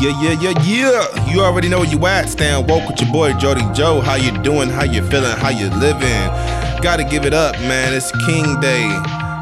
Yeah, yeah, yeah, yeah. You already know where you at. Stand woke with your boy Jody Joe. How you doing? How you feeling? How you living? Gotta give it up, man. It's King Day.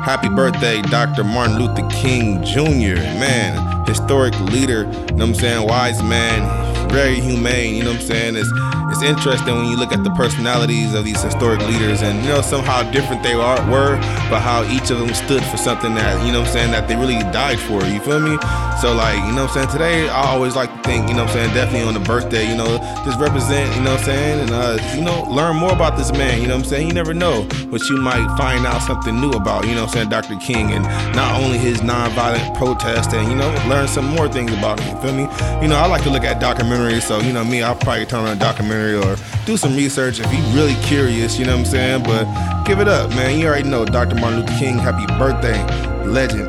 Happy birthday, Dr. Martin Luther King Jr. Man, historic leader. You know what I'm saying? Wise man, very humane. You know what I'm saying? It's it's interesting when you look at the personalities of these historic leaders and you know somehow different they are were, but how each of them stood for something that you know I'm saying that they really died for. You feel me? So like you know I'm saying today I always like to think you know I'm saying definitely on the birthday you know just represent you know I'm saying and uh, you know learn more about this man. You know I'm saying? You never know what you might find out something new about. You know I'm saying? Dr. King and not only his nonviolent protest and you know learn some more things about him. You feel me? You know I like to look at documentaries. So you know me I'll probably turn on a documentary or do some research if you're really curious, you know what I'm saying? But give it up, man. You already know Dr. Martin Luther King, happy birthday, legend,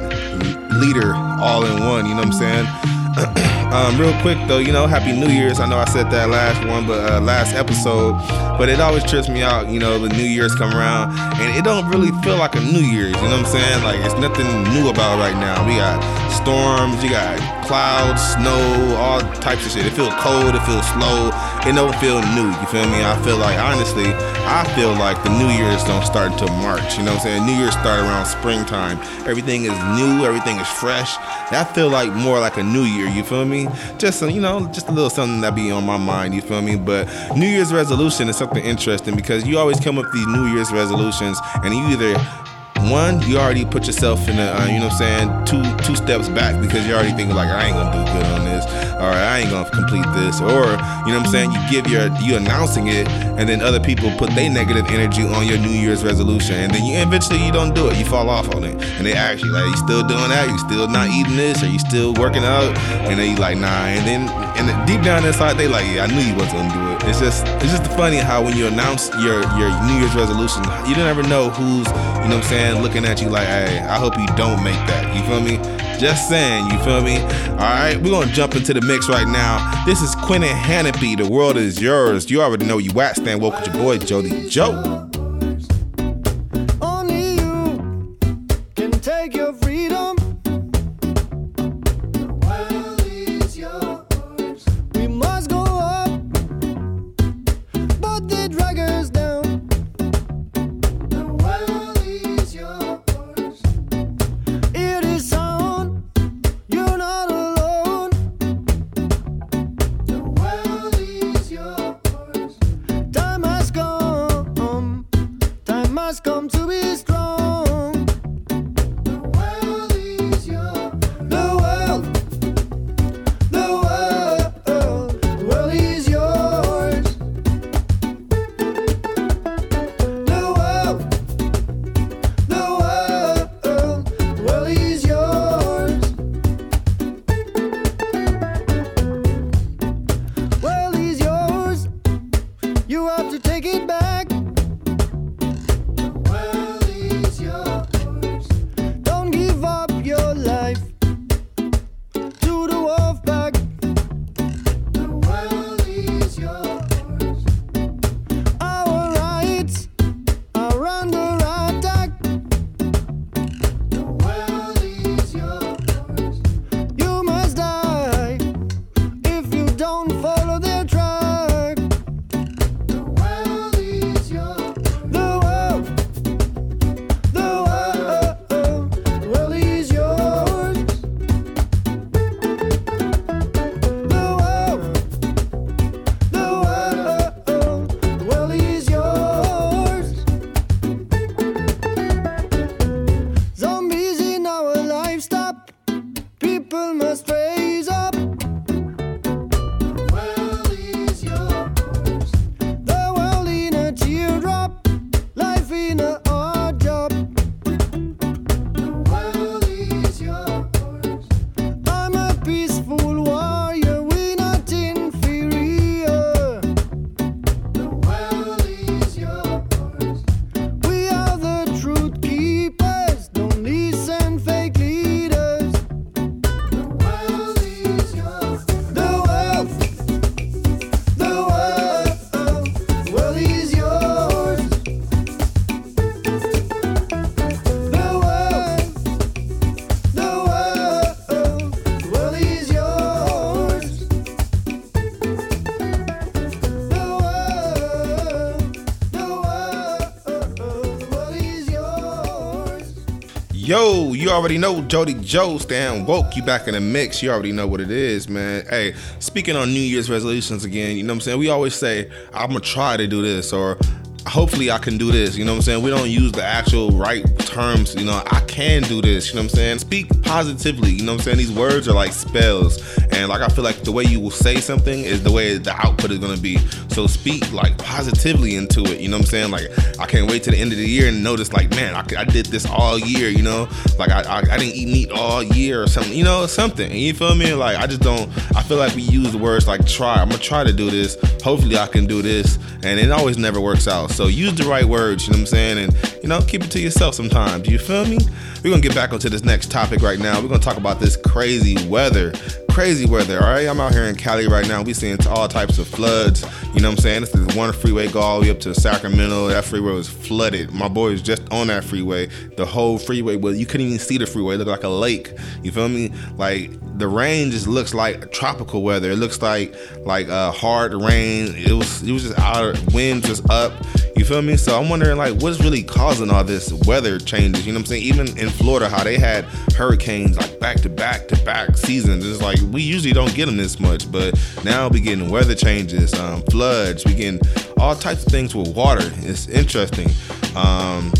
leader, all in one, you know what I'm saying? um, real quick though, you know, Happy New Year's. I know I said that last one, but uh, last episode, but it always trips me out. You know, the New Year's come around, and it don't really feel like a New Year's. You know what I'm saying? Like it's nothing new about right now. We got storms, you got clouds, snow, all types of shit. It feels cold, it feels slow, it don't feel new. You feel me? I feel like honestly, I feel like the New Year's don't start until March. You know what I'm saying? New Year's start around springtime. Everything is new, everything is fresh. That feel like more like a New Year. You feel me? Just you know, just a little something that be on my mind. You feel me? But New Year's resolution is something interesting because you always come up with these New Year's resolutions, and you either one, you already put yourself in a, uh, you know what I'm saying, two two steps back because you're already thinking like, I ain't gonna do good on this, or I ain't gonna complete this, or you know what I'm saying, you give your you announcing it, and then other people put their negative energy on your New Year's resolution, and then you eventually you don't do it, you fall off on it, and they ask you like, you still doing that? You still not eating this? Are you still working out? And then you like, nah, and then and deep down inside they like, yeah, I knew you wasn't gonna do it. It's just it's just funny how when you announce your your New Year's resolution, you don't ever know who's you know what I'm saying looking at you like, hey, I hope you don't make that. You feel me? Just saying, you feel me? All right, we're gonna jump into the mix right now. This is Quentin Hannity. The world is yours. You already know you at. Stand woke with your boy Jody Joe. Already know Jody Joe, Stan Woke, you back in the mix. You already know what it is, man. Hey, speaking on New Year's resolutions again, you know what I'm saying? We always say, I'm gonna try to do this, or hopefully I can do this. You know what I'm saying? We don't use the actual right terms. You know, I can do this. You know what I'm saying? Speak positively. You know what I'm saying? These words are like spells. And like I feel like the way you will say something is the way the output is gonna be. So speak like positively into it. You know what I'm saying? Like I can't wait to the end of the year and notice like, man, I, I did this all year. You know, like I, I, I didn't eat meat all year or something. You know, something. You feel me? Like I just don't. I feel like we use the words like try. I'm gonna try to do this. Hopefully I can do this. And it always never works out. So use the right words, you know what I'm saying? And, you know, keep it to yourself sometimes. You feel me? We're to get back onto this next topic right now. We're to talk about this crazy weather crazy weather, all right? I'm out here in Cali right now. We seeing all types of floods. You know what I'm saying? This is one freeway go all the way up to Sacramento. That freeway was flooded. My boy was just on that freeway. The whole freeway was you couldn't even see the freeway. It looked like a lake. You feel me? Like the rain just looks like tropical weather. It looks like like uh, hard rain. It was it was just out. Of wind just up. You feel me? So I'm wondering like what's really causing all this weather changes. You know what I'm saying? Even in Florida, how they had hurricanes like back to back to back seasons. It's like we usually don't get them this much, but now we getting weather changes, um, floods, we getting all types of things with water. It's interesting. Um,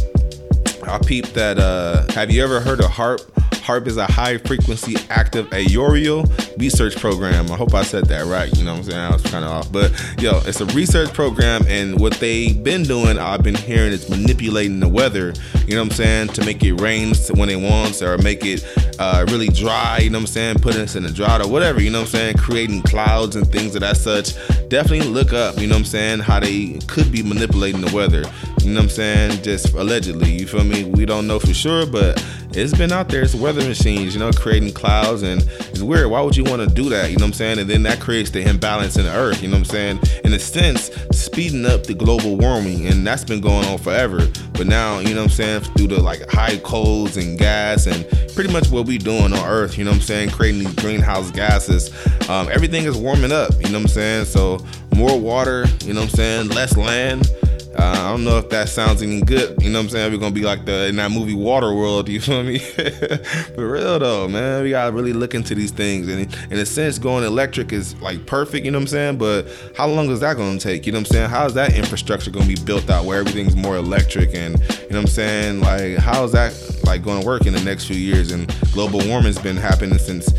I peeped that. Uh, have you ever heard of harp? HARP is a high frequency active aerial research program. I hope I said that right. You know what I'm saying? I was kind of off. But yo, it's a research program, and what they've been doing, I've been hearing, is manipulating the weather. You know what I'm saying? To make it rain when it wants, or make it uh, really dry. You know what I'm saying? Putting us in a drought or whatever. You know what I'm saying? Creating clouds and things of that such. Definitely look up. You know what I'm saying? How they could be manipulating the weather. You know what I'm saying? Just allegedly. You feel me? We don't know for sure, but it's been out there. It's weather machines, you know, creating clouds. And it's weird. Why would you want to do that? You know what I'm saying? And then that creates the imbalance in the earth. You know what I'm saying? In a sense, speeding up the global warming. And that's been going on forever. But now, you know what I'm saying? Through the like high coals and gas and pretty much what we doing on earth, you know what I'm saying? Creating these greenhouse gases. Um, everything is warming up, you know what I'm saying? So more water, you know what I'm saying? Less land uh, I don't know if that sounds any good. You know what I'm saying? We're gonna be like the in that movie Waterworld. You feel me? For real though, man, we gotta really look into these things. And in a sense, going electric is like perfect. You know what I'm saying? But how long is that gonna take? You know what I'm saying? How is that infrastructure gonna be built out where everything's more electric? And you know what I'm saying? Like how is that like gonna work in the next few years? And global warming's been happening since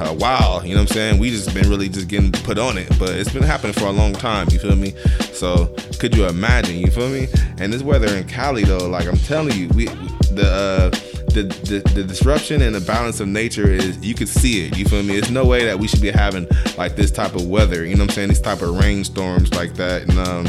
a while. You know what I'm saying? We just been really just getting put on it, but it's been happening for a long time. You feel me? So could you imagine? You feel me? And this weather in Cali though, like I'm telling you, we the. Uh, the, the, the disruption and the balance of nature is you could see it. You feel me? There's no way that we should be having like this type of weather. You know what I'm saying? These type of rainstorms like that. And um,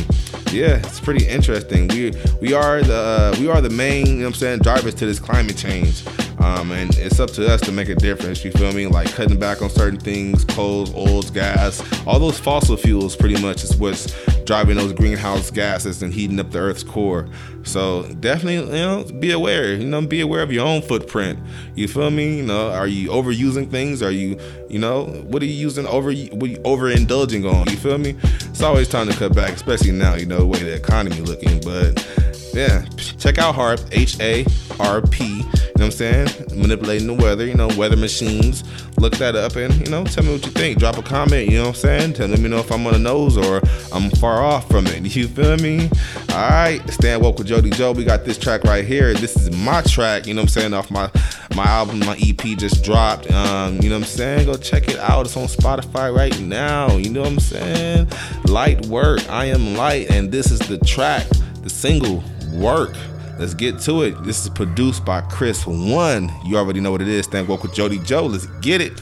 yeah, it's pretty interesting. We we are the uh, we are the main you know what I'm saying drivers to this climate change. Um, and it's up to us to make a difference. You feel me? Like cutting back on certain things, coals, oils, gas, all those fossil fuels. Pretty much is what's driving those greenhouse gases and heating up the Earth's core. So definitely, you know, be aware. You know, be aware of your own footprint. You feel me? You know, are you overusing things? Are you, you know, what are you using over? What you overindulging on? You feel me? It's always time to cut back, especially now. You know the way the economy looking, but yeah, check out HARP, H A R P. You know what I'm saying? Manipulating the weather, you know, weather machines. Look that up and, you know, tell me what you think. Drop a comment, you know what I'm saying? Tell let me know if I'm on the nose or I'm far off from it. You feel me? All right, stand Woke with Jody Joe. We got this track right here. This is my track, you know what I'm saying, off my my album, my EP just dropped. Um, you know what I'm saying? Go check it out. It's on Spotify right now. You know what I'm saying? Light work. I am light, and this is the track, the single work. Let's get to it. This is produced by Chris One. You already know what it is. Thank work with Jody Joe. Let's get it.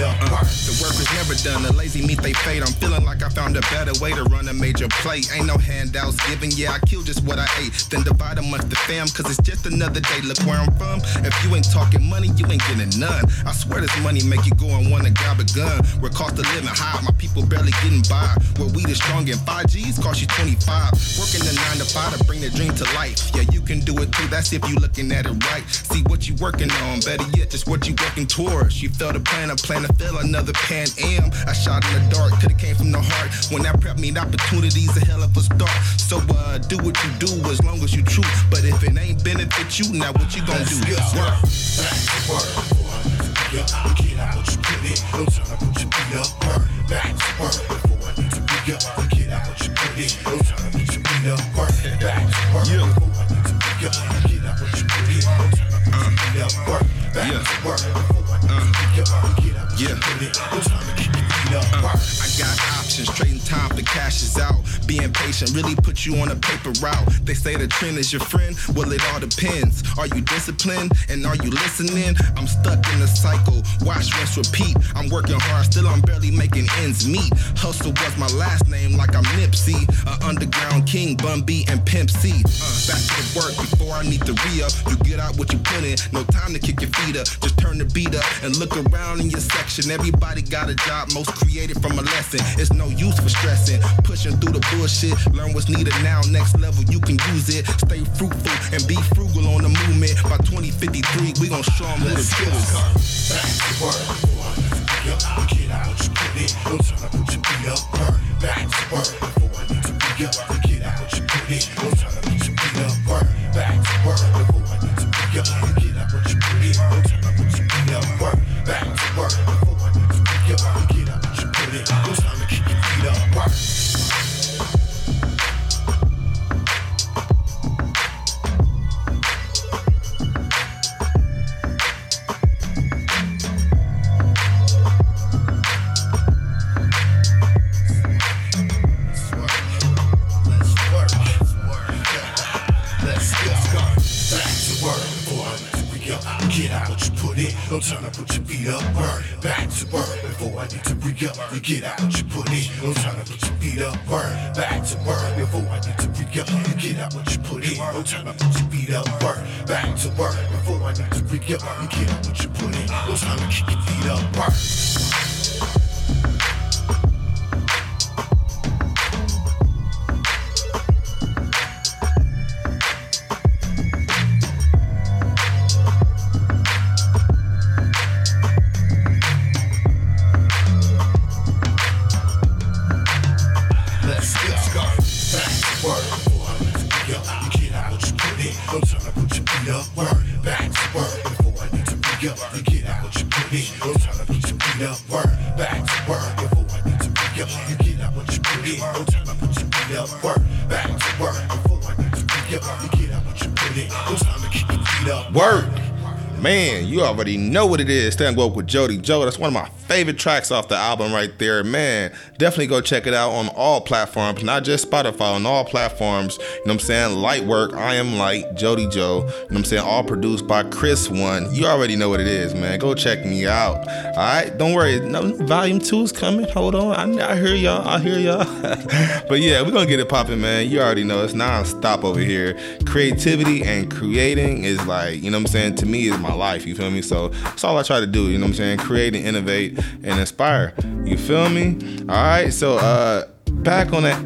Uh, the work is never done. The lazy meet they fade. I'm feeling like I found a better way to run a major play. Ain't no handouts given. Yeah, I kill just what I ate. Then divide amongst the fam, cause it's just another day. Look where I'm from. If you ain't talking money, you ain't getting none. I swear this money make you go and wanna grab a gun. Where cost of living high, my people barely getting by. Where we the strong and 5 G's cost you 25. Working the 9 to 5 to bring the dream to life. Yeah, you can do it too. That's if you looking at it right. See what you working on. Better yet, just what you working towards. You felt a plan, a plan to fill another Pan Am. I shot in the dark, could've came from the heart. When that prep mean opportunities, a hell of a start. So uh, do what you do as long as you true. But if it ain't benefit you, now what you gonna do? Work. Back to work. Yeah, get out what you put in. No time to put your feet up. Work. Back to work. Before I need to be up. Get out what you put in. Time to put your feet up. Work. Back to work. Before I need to be up. Get out what you put in. Time to put your feet up. Work. Back Yeah. to work. Before I need to be up. Get out what Yeah. you put in. To up. I got options, trading time for cash is out. Being patient really put you on a paper route. They say the trend is your friend. Well, it all depends. Are you disciplined and are you listening? I'm stuck in the cycle. Watch, rinse, repeat. I'm working hard, still I'm barely making ends meet. Hustle was my last name, like I'm Nipsey. A underground king, Bun B, and Pimp C. Uh, back to work before I need to re up. You get out what you put in. No time to kick your feet up. Just turn the beat up and look around in your section. Everybody got a job, most created from a lesson. It's no use for stressing. Pushing through the bullshit. Learn what's needed now. Next level, you can use it. Stay fruitful and be frugal on the movement. By 2053, we gon' show 'em who the killers. Back to work. Before I need to be up. Get out what you. No time to put your feet up. Work. Back to work. Before I need to be up. Back to work before I need to re up. You get what you put in. No time to keep your feet up. Work. No time to keep your feet up. Work. Man, you already know what it is. Stand Woke with Jody Joe. That's one of my favorite tracks off the album right there. Man, definitely go check it out on all platforms, not just Spotify, on all platforms. You know what I'm saying? Light work, I am light, Jody Joe. You know what I'm saying? All produced by Chris One. You already know what it is, man. Go check me out. All right, don't worry. No, volume two is coming. Hold on. I, I hear y'all. I hear y'all. but yeah, we're gonna get it popping, man. You already know it's non-stop over here. Creativity and creating is like, you know what I'm saying? To me, is my life. You feel me? So that's all I try to do. You know what I'm saying? Create and innovate and inspire. You feel me? All right. So uh, back on that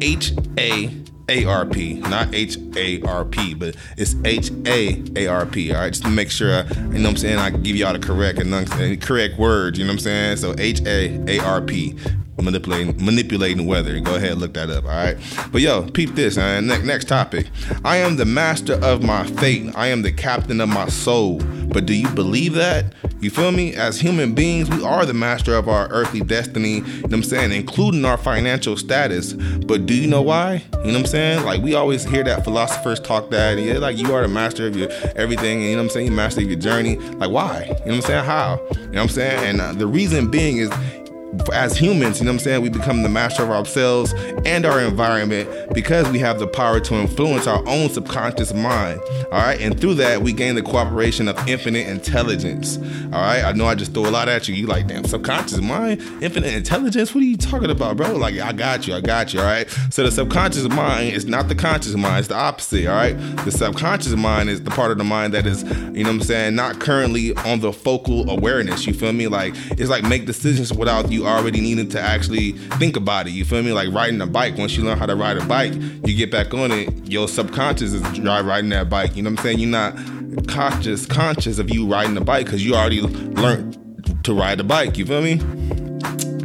H A. A R P, not H A R P, but it's H A A R P. All right, just to make sure, you know what I'm saying, I give y'all the correct and correct words. You know what I'm saying? So H A A R P, manipulating manipulating weather. Go ahead, look that up. All right, but yo, peep this. Next next topic. I am the master of my fate. I am the captain of my soul. But do you believe that? You feel me? As human beings, we are the master of our earthly destiny. You know what I'm saying, including our financial status. But do you know why? You know what I'm saying? Like we always hear that philosophers talk that, yeah, like you are the master of your everything. And, you know what I'm saying? You master of your journey. Like why? You know what I'm saying? How? You know what I'm saying? And uh, the reason being is as humans, you know what I'm saying, we become the master of ourselves and our environment because we have the power to influence our own subconscious mind. All right. And through that, we gain the cooperation of infinite intelligence. All right. I know I just threw a lot at you. You like, damn, subconscious mind, infinite intelligence? What are you talking about, bro? Like, I got you. I got you. All right. So the subconscious mind is not the conscious mind, it's the opposite. All right. The subconscious mind is the part of the mind that is, you know what I'm saying, not currently on the focal awareness. You feel me? Like, it's like make decisions without you already needed to actually think about it. You feel me? Like riding a bike. Once you learn how to ride a bike, you get back on it. Your subconscious is riding that bike. You know what I'm saying? You're not conscious conscious of you riding the bike because you already learned to ride the bike. You feel me?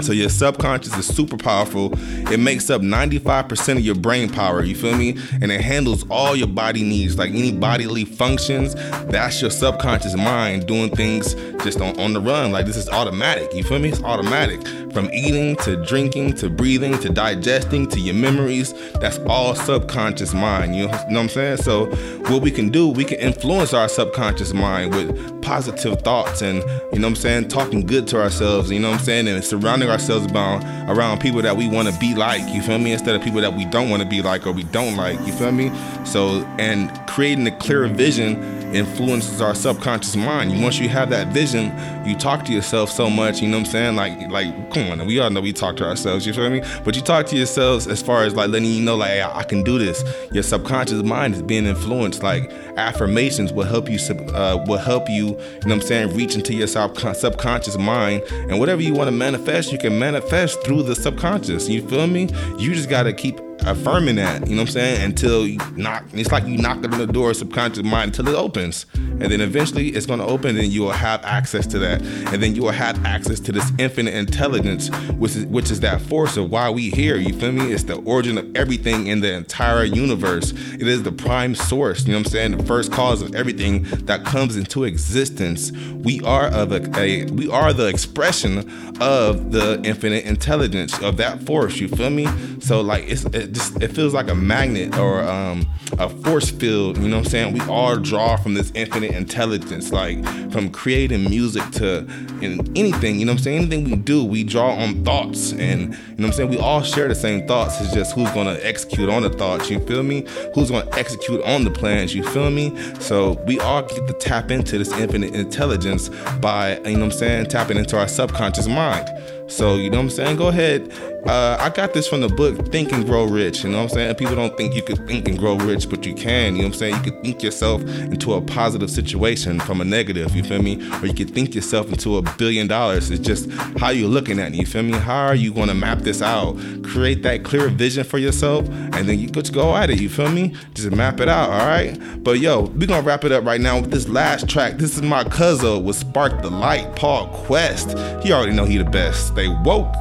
So your subconscious is super powerful. It makes up 95% of your brain power, you feel me? And it handles all your body needs, like any bodily functions. That's your subconscious mind doing things just on, on the run. Like this is automatic, you feel me? It's automatic. From eating to drinking to breathing to digesting to your memories, that's all subconscious mind. You know, what I'm saying? So what we can do, we can influence our subconscious mind with positive thoughts and you know what I'm saying, talking good to ourselves, you know what I'm saying, and surrounding ourselves around around people that we want to be like, you feel me, instead of people that we don't want to be like or we don't like, you feel me? So and creating a clearer vision influences our subconscious mind. Once you have that vision, you talk to yourself so much, you know what I'm saying? Like, like, come on, we all know we talk to ourselves, you feel me? But you talk to yourselves as far as like letting you know, like, hey, I can do this. Your subconscious mind is being influenced. Like affirmations will help you, uh, will help you, you know what I'm saying, reach into your subconscious mind. And whatever you want to manifest, you can manifest through the subconscious. You feel me? You just got to keep affirming that, you know what I'm saying? Until you knock, it's like you knock on the door of subconscious mind until it opens. And then eventually it's gonna open and you will have access to that. And then you will have access to this infinite intelligence, which is which is that force of why we here. You feel me? It's the origin of everything in the entire universe. It is the prime source, you know what I'm saying? The first cause of everything that comes into existence. We are of a, a we are the expression of the infinite intelligence of that force. You feel me? So like it's it just it feels like a magnet or um, a force field. You know what I'm saying? We all draw from this infinite intelligence, like from creating music to in anything. You know what I'm saying? Anything we do, we draw on thoughts, and you know what I'm saying? We all share the same thoughts. It's just who's gonna execute on the thoughts. You feel me? Who's gonna execute on the plans? You feel me? So we all get to tap into this infinite intelligence by you know what I'm saying? Tapping into our subconscious mind. So, you know what I'm saying? Go ahead. Uh, I got this from the book Think and Grow Rich. You know what I'm saying? People don't think you could think and grow rich, but you can. You know what I'm saying? You could think yourself into a positive situation from a negative, you feel me? Or you could think yourself into a billion dollars. It's just how you're looking at it, you feel me? How are you gonna map this out? Create that clear vision for yourself, and then you could to go at it, you feel me? Just map it out, all right? But yo, we're gonna wrap it up right now with this last track. This is my cousin with Spark the Light, Paul Quest. He already know he the best stay woke.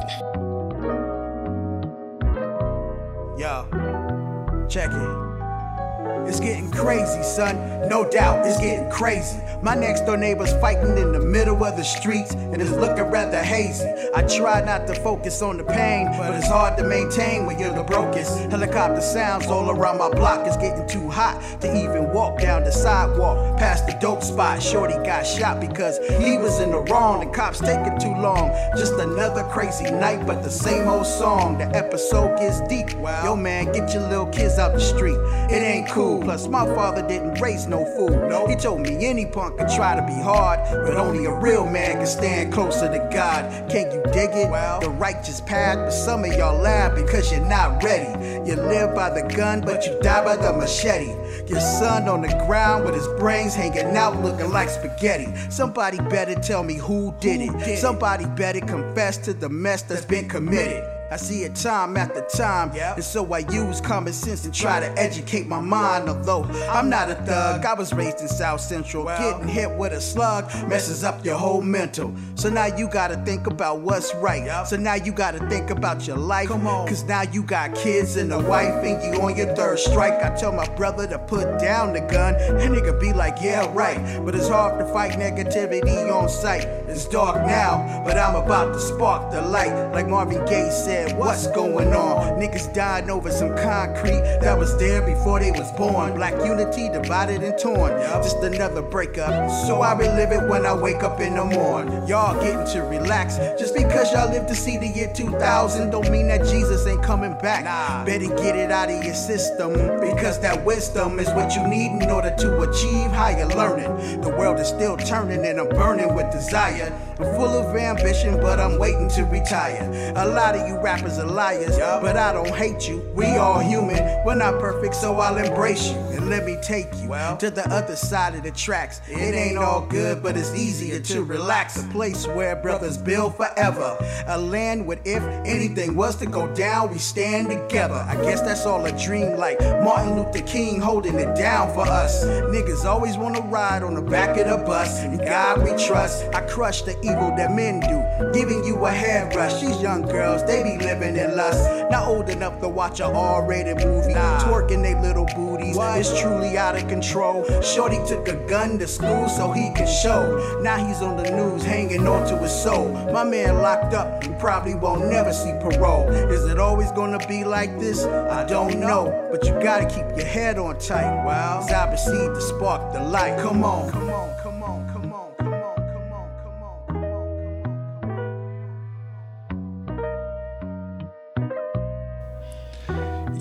Check it. It's getting crazy, son. No doubt, it's getting crazy. My next door neighbor's fighting in the middle of the streets, and it's looking rather hazy. I try not to focus on the pain, but it's hard to maintain when you're the brokest. Helicopter sounds all around my block. It's getting too hot to even walk down the sidewalk past the dope spot. Shorty got shot because he was in the wrong. The cops taking too long. Just another crazy night, but the same old song. The episode gets deep. Yo, man, get your little kids out the street. It ain't cool. Plus, my father didn't raise no fool. No. He told me any punk could try to be hard, but only a real man can stand closer to God. Can you dig it? Well, the righteous path, but some of y'all laugh because you're not ready. You live by the gun, but you die by the machete. Your son on the ground with his brains hanging out looking like spaghetti. Somebody better tell me who did it. Somebody better confess to the mess that's been committed. I see it time after time, yep. and so I use common sense and try to educate my mind. Although I'm not a thug, I was raised in South Central. Well, Getting hit with a slug messes up your whole mental. So now you gotta think about what's right. Yep. So now you gotta think about your life. Cause now you got kids and a wife, and you on your third strike. I tell my brother to put down the gun, and nigga be like, yeah, right. But it's hard to fight negativity on sight. It's dark now, but I'm about to spark the light. Like Marvin Gaye said said, What's going on? Niggas died over some concrete that was there before they was born. Black unity divided and torn. Just another breakup. So I relive it when I wake up in the morning. Y'all getting to relax. Just because y'all live to see the year 2000 don't mean that Jesus ain't coming back. Better get it out of your system because that wisdom is what you need in order to achieve higher learning. The world is still turning and I'm burning with desire. I'm full of ambition, but I'm waiting to retire. A lot of you rappers are liars, but I don't hate you. We all human. We're not perfect, so I'll embrace you let me take you to the other side of the tracks. It ain't all good, but it's easier to relax. A place where brothers build forever. A land where if anything was to go down, we stand together. I guess that's all a dream, like Martin Luther King holding it down for us. Niggas always wanna ride on the back of the bus. In God we trust. I crush the evil that men do, giving you a hairbrush. These young girls, they be living in lust. Not old enough to watch a R-rated movie, twerking they little booties. It's truly out of control. Shorty took a gun to school so he could show. Now he's on the news, hanging on to his soul. My man locked up, he probably won't never see parole. Is it always gonna be like this? I don't know, but you gotta keep your head on tight. Wow, I proceed to spark the light. Come on, come on,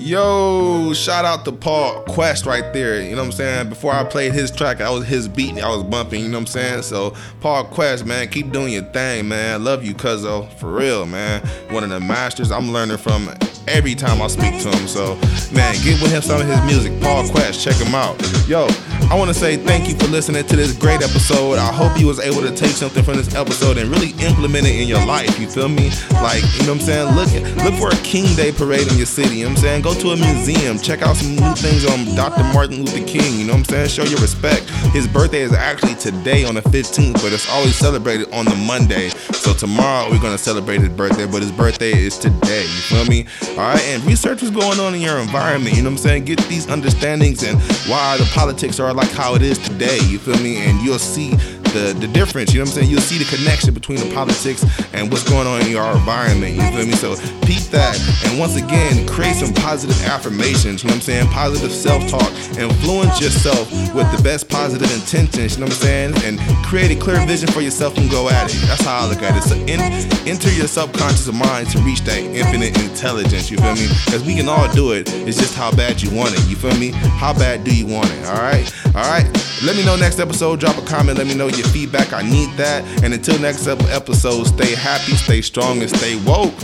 Yo, shout out to Paul Quest right there. You know what I'm saying? Before I played his track, I was his beat. I was bumping. You know what I'm saying? So Paul Quest, man, keep doing your thing, man. Love you, cuzzo, for real, man. One of the masters I'm learning from every time I speak to him. So, man, get with him some of his music. Paul Quest, check him out. Yo, I want to say thank you for listening to this great episode. I hope you was able to take something from this episode and really implement it in your life. You feel me? Like, you know what I'm saying? Look look for a King Day parade in your city. You know what I'm saying? Go to a museum, check out some new things on Dr. Martin Luther King. You know what I'm saying? Show your respect. His birthday is actually today on the 15th, but it's always celebrated on the Monday. So tomorrow we're gonna celebrate his birthday, but his birthday is today. You feel me? All right, and research what's going on in your environment. You know what I'm saying? Get these understandings and why the politics are like how it is today. You feel me? And you'll see the, the difference, you know what I'm saying? You'll see the connection between the politics and what's going on in your environment, you feel me? So peep that. And once again, create some positive affirmations, you know what I'm saying? Positive self-talk. Influence yourself with the best positive intentions, you know what I'm saying? And create a clear vision for yourself and go at it. That's how I look at it. So in, enter your subconscious mind to reach that infinite intelligence, you feel me? Because we can all do it. It's just how bad you want it, you feel me? How bad do you want it, all right? All right? Let me know next episode. Drop a comment. Let me know your feedback. I need that. And until next ep- episode, stay happy, stay strong, and stay woke.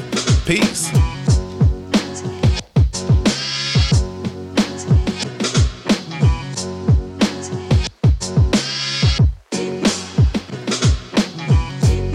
Peace.